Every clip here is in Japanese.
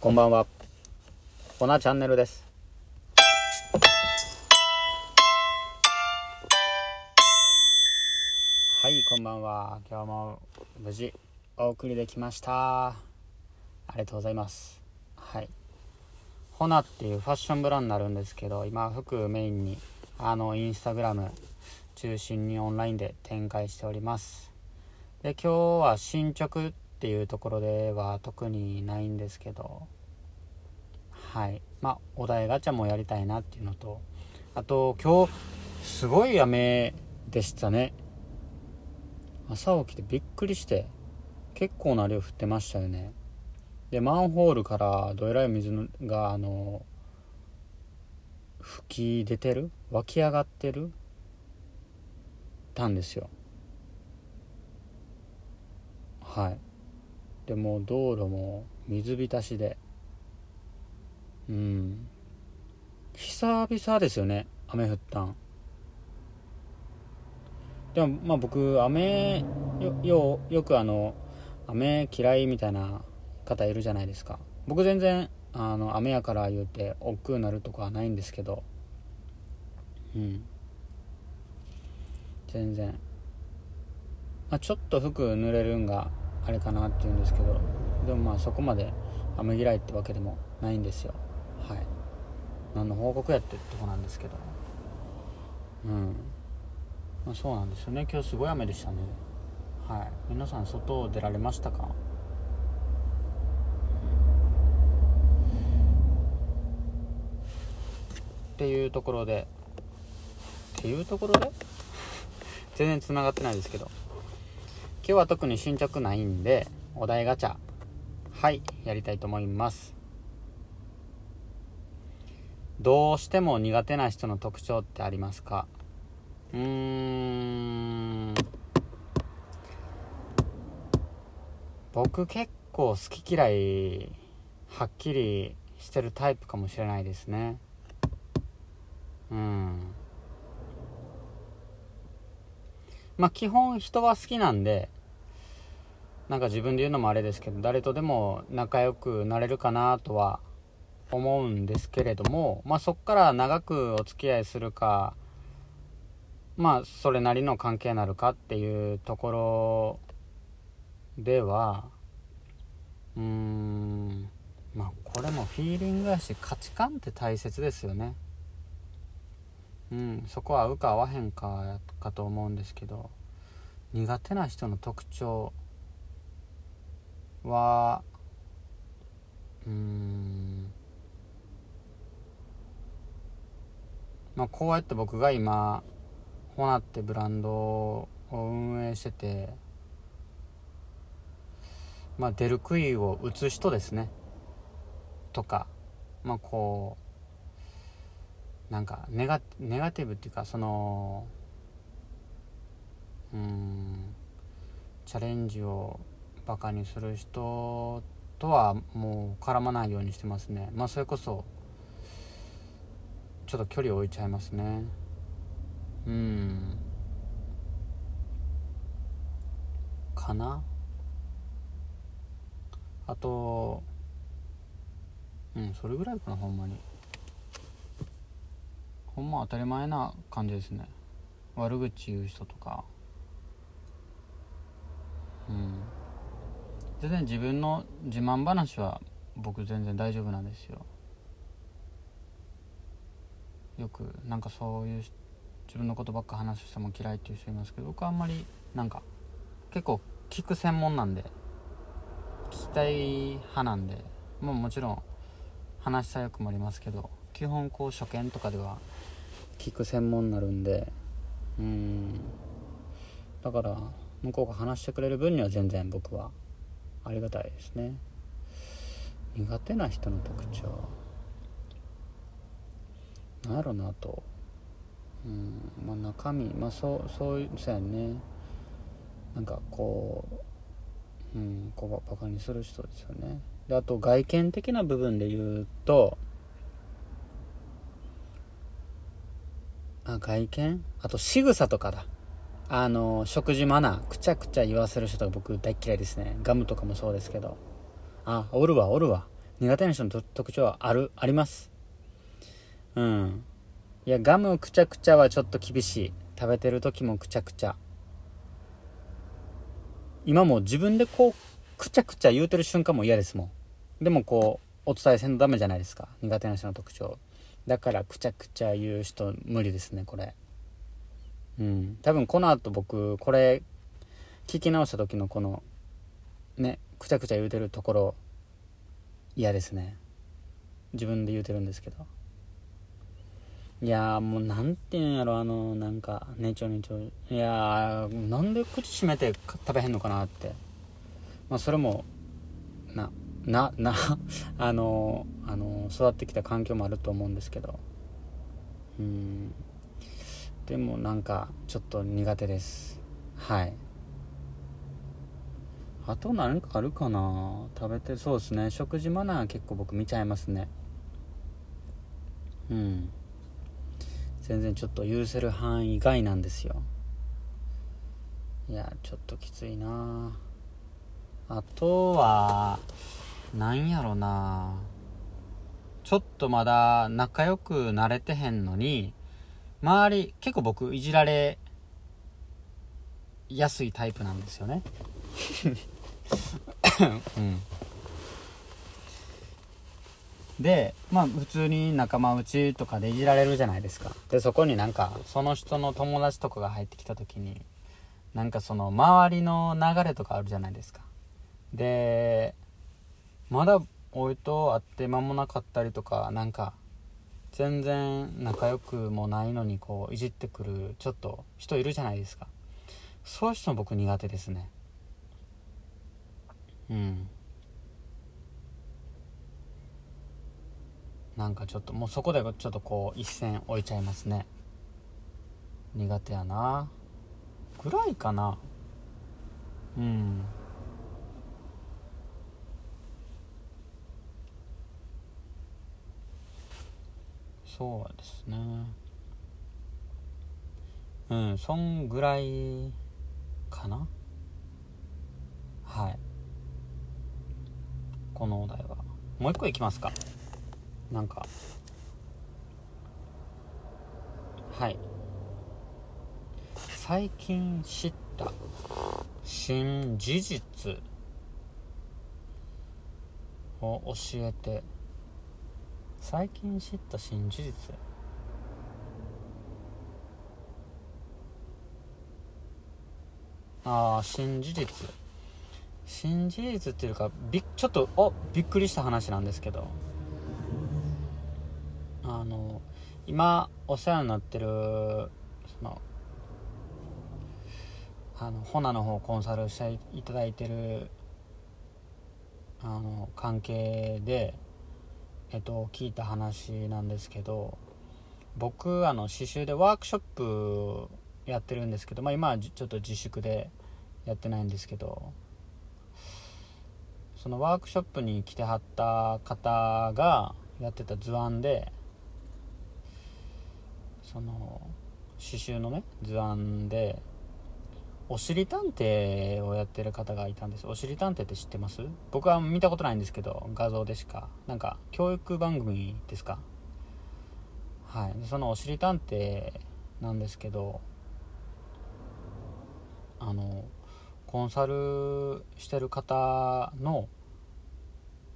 こんばんは。ほなチャンネルです。はい、こんばんは。今日も無事お送りできました。ありがとうございます。はい。ホナっていうファッションブランドになるんですけど、今服メインにあのインスタグラム中心にオンラインで展開しております。で、今日は進捗っていうところでは特にないんですけど、はい。まあ、お題ガチャもやりたいなっていうのと、あと今日すごい雨でしたね。朝起きてびっくりして結構な量降ってましたよねでマンホールからどえらい水があの吹き出てる湧き上がってるたんですよはいでも道路も水浸しで。うん。久々ですよね雨降ったん。でもまあ僕雨よよよくあの雨嫌いみたいな方いるじゃないですか。僕全然あの雨やから言うて億劫になるとかはないんですけど。うん。全然、まあ、ちょっと服濡れるんがあれかなっていうんですけどでもまあそこまで雨嫌いってわけでもないんですよ。はい。何の報告やってってとこなんですけど。うん。まあ、そうなんですよね。今日すごい雨でしたね。はい。皆さん外を出られましたか？っていうところで。っていうところで？全然つながってないですけど。今日は特に進捗ないんでお題ガチャはいやりたいと思います。どうしても苦手な人の特徴ってありますか？うーん。僕結構好き嫌いはっきりしてるタイプかもしれないですね。うん。まあ基本人は好きなんでなんか自分で言うのもあれですけど誰とでも仲良くなれるかなとは思うんですけれどもまあそっから長くお付き合いするかまあそれなりの関係なるかっていうところではうーんまあこれもフィーリングやし価値観って大切ですよね。うんそこは合うか合わへんかかと思うんですけど苦手な人の特徴はうん。まあこうやって僕が今ホナってブランドを運営しててまあ出る杭を打つ人ですね。とかまあこうなんかネガネガティブっていうかそのうんチャレンジをバカにする人とはもう絡まないようにしてますね。まあそれこそちょっと距離を置いちゃいますね。うん。かな？あとうんそれぐらいかなほんまに。ほんま当たり前な感じですね。悪口言う人とか。うん。全然自分の自慢話は僕全然大丈夫なんですよ。よくなんかそういう自分のことばっか話す人も嫌いっていう人いますけど僕はあんまりなんか結構聞く専門なんで聞きたい派なんでもうもちろん話したい欲もありますけど基本こう初見とかでは聞く専門になるんでうん。だから向こうが話してくれる分には全然僕はありがたいですね。苦手な人の特徴。なんやろなと。うんまあ中身まあそうそういうそうやね。なんかこううんこうバカにする人ですよね。であと外見的な部分で言うとあ外見？あと仕草とかだ。あの食事マナーくちゃくちゃ言わせる人が僕大嫌いですね。ガムとかもそうですけど。あおるわおるわ。苦手な人の特徴はあるあります。うん。いやガムくちゃくちゃはちょっと厳しい。食べてる時もくちゃくちゃ。今も自分でこうくちゃくちゃ言うてる瞬間も嫌ですもん。でもこうお伝えせんとダメじゃないですか。苦手な人の特徴。だからくちゃくちゃ言う人無理ですねこれ。うん。多分この後僕これ聞き直した時のこのねくちゃくちゃ言うてるところ嫌ですね。自分で言うてるんですけど。いやもうなんて言うんやろあのなんかねちょねちょ。いやなんで口閉めて食べへんのかなって。まあそれもなななあのあの育ってきた環境もあると思うんですけど。うん。でもなんかちょっと苦手です。はい。あと何かあるかな？食べてそうですね。食事マナー結構僕見ちゃいますね。うん。全然ちょっと許せる範囲外なんですよ。いやちょっときついな。あとはなんやろな。ちょっとまだ仲良くなれてへんのに周り結構僕いじられやすいタイプなんですよね。うん。でまあ普通に仲間内とかでいじられるじゃないですか。でそこになんかその人の友達とかが入ってきた時になんかその周りの流れとかあるじゃないですか。でまだおいと会って間もなかったりとかなんか全然仲良くもないのにこういじってくるちょっと人いるじゃないですか。そういう人僕苦手ですね。うん。なんかちょっともうそこでちょっとこう一線置いちゃいますね。苦手やな。ぐらいかな。うん。そうですね。うんそんぐらいかな。はい。このお題は。もう一個いきますか。なんか。はい。最近知った新事実を教えて最近知った新事実？ああ新事実。新事実っていうかびちょっとおびっくりした話なんですけど。あの今お世話になってるそのあのホナの方コンサルしていただいてるあの関係でえっと聞いた話なんですけど僕あの刺繍でワークショップやってるんですけど、まあ、今はちょっと自粛でやってないんですけどそのワークショップに来てはった方がやってた図案でその刺繍のね図案でおしり探偵をやってる方がいたんです。おしり探偵って知ってます？僕は見たことないんですけど画像でしか。なんか教育番組ですか？はい。そのおしり探偵なんですけどあのコンサルしてる方の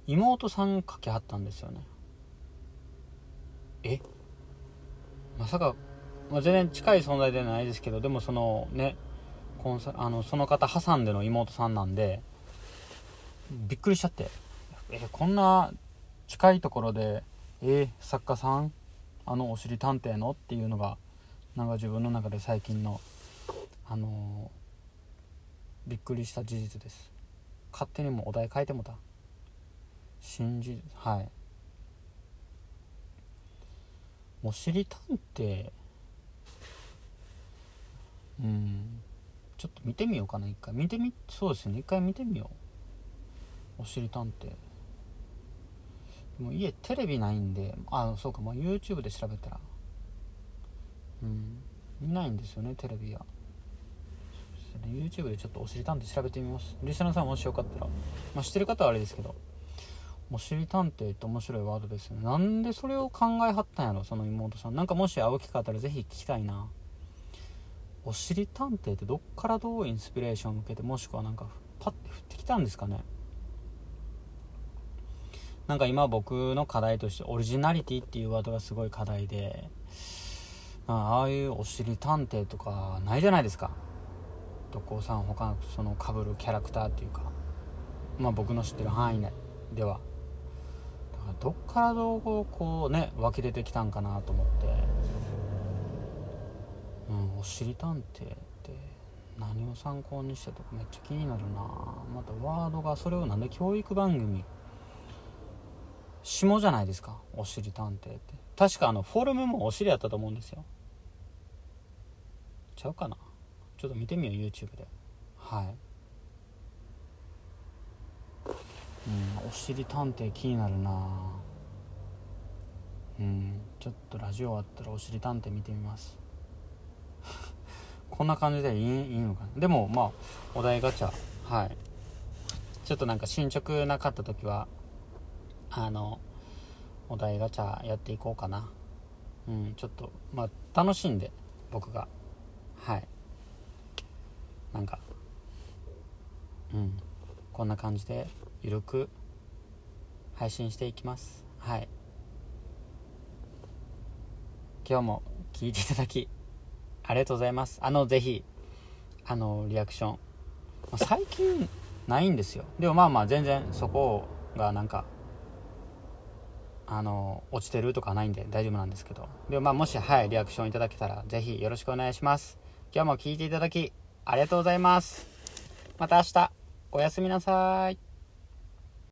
妹さんかけはったんですよね。え？まさか、まあ、全然近い存在ではないですけどでもそのねコンサあのその方挟んでの妹さんなんでびっくりしちゃって。えこんな近いところでえ作家さん？あのおしり探偵の？っていうのがなんか自分の中で最近のあのー、びっくりした事実です。勝手にもお題変えてもた。新事実はい。おしり探偵？うん。ちょっと見てみようかな一回。見てみそうですね。一回見てみよう。おしり探偵もう家テレビないんであそうか、まあ、YouTube で調べたら。うん。見ないんですよねテレビは。ね。YouTube でちょっとおしり探偵調べてみます。リスナーさんもしよかったら。まあ知ってる方はあれですけど。おしり探偵って面白いワードですよね。なんでそれを考えはったんやろその妹さん。なんかもし会う機会あったらぜひ聞きたいな。おしり探偵ってどっからどうインスピレーションを受けてもしくはなんかパッて降ってきたんですかね。なんか今僕の課題としてオリジナリティっていうワードがすごい課題でああいうおしり探偵とかないじゃないですか。どこさん他のその被るキャラクターっていうか。まあ僕の知ってる範囲内では。だからどっからどうこうね湧き出てきたんかなと思って。うんおしり探偵って何を参考にしてとかめっちゃ気になるな。またワードがそれをなんで教育番組下じゃないですか。おしり探偵って。確かあのフォルムもお尻やったと思うんですよ。ちゃうかな。ちょっと見てみよう YouTube で。はい。うんお尻探偵気になるな。うんちょっとラジオ終わったらお尻探偵見てみます。こんな感じでいいいいのかな。でもまあお題ガチャ。はい。ちょっとなんか進捗なかった時はあのお題ガチャやっていこうかな。うんちょっとまあ楽しんで僕が。はい。なんかうん。こんな感じでゆるく配信していきます。はい。今日も聞いていただきありがとうございます。あのぜひあのリアクション、最近ないんですよ。でもまあまあ全然そこがなんかあの落ちてるとかないんで大丈夫なんですけど。でもまあもしはいリアクションいただけたらぜひよろしくお願いします。今日も聞いていただきありがとうございます。また明日おやすみなさい。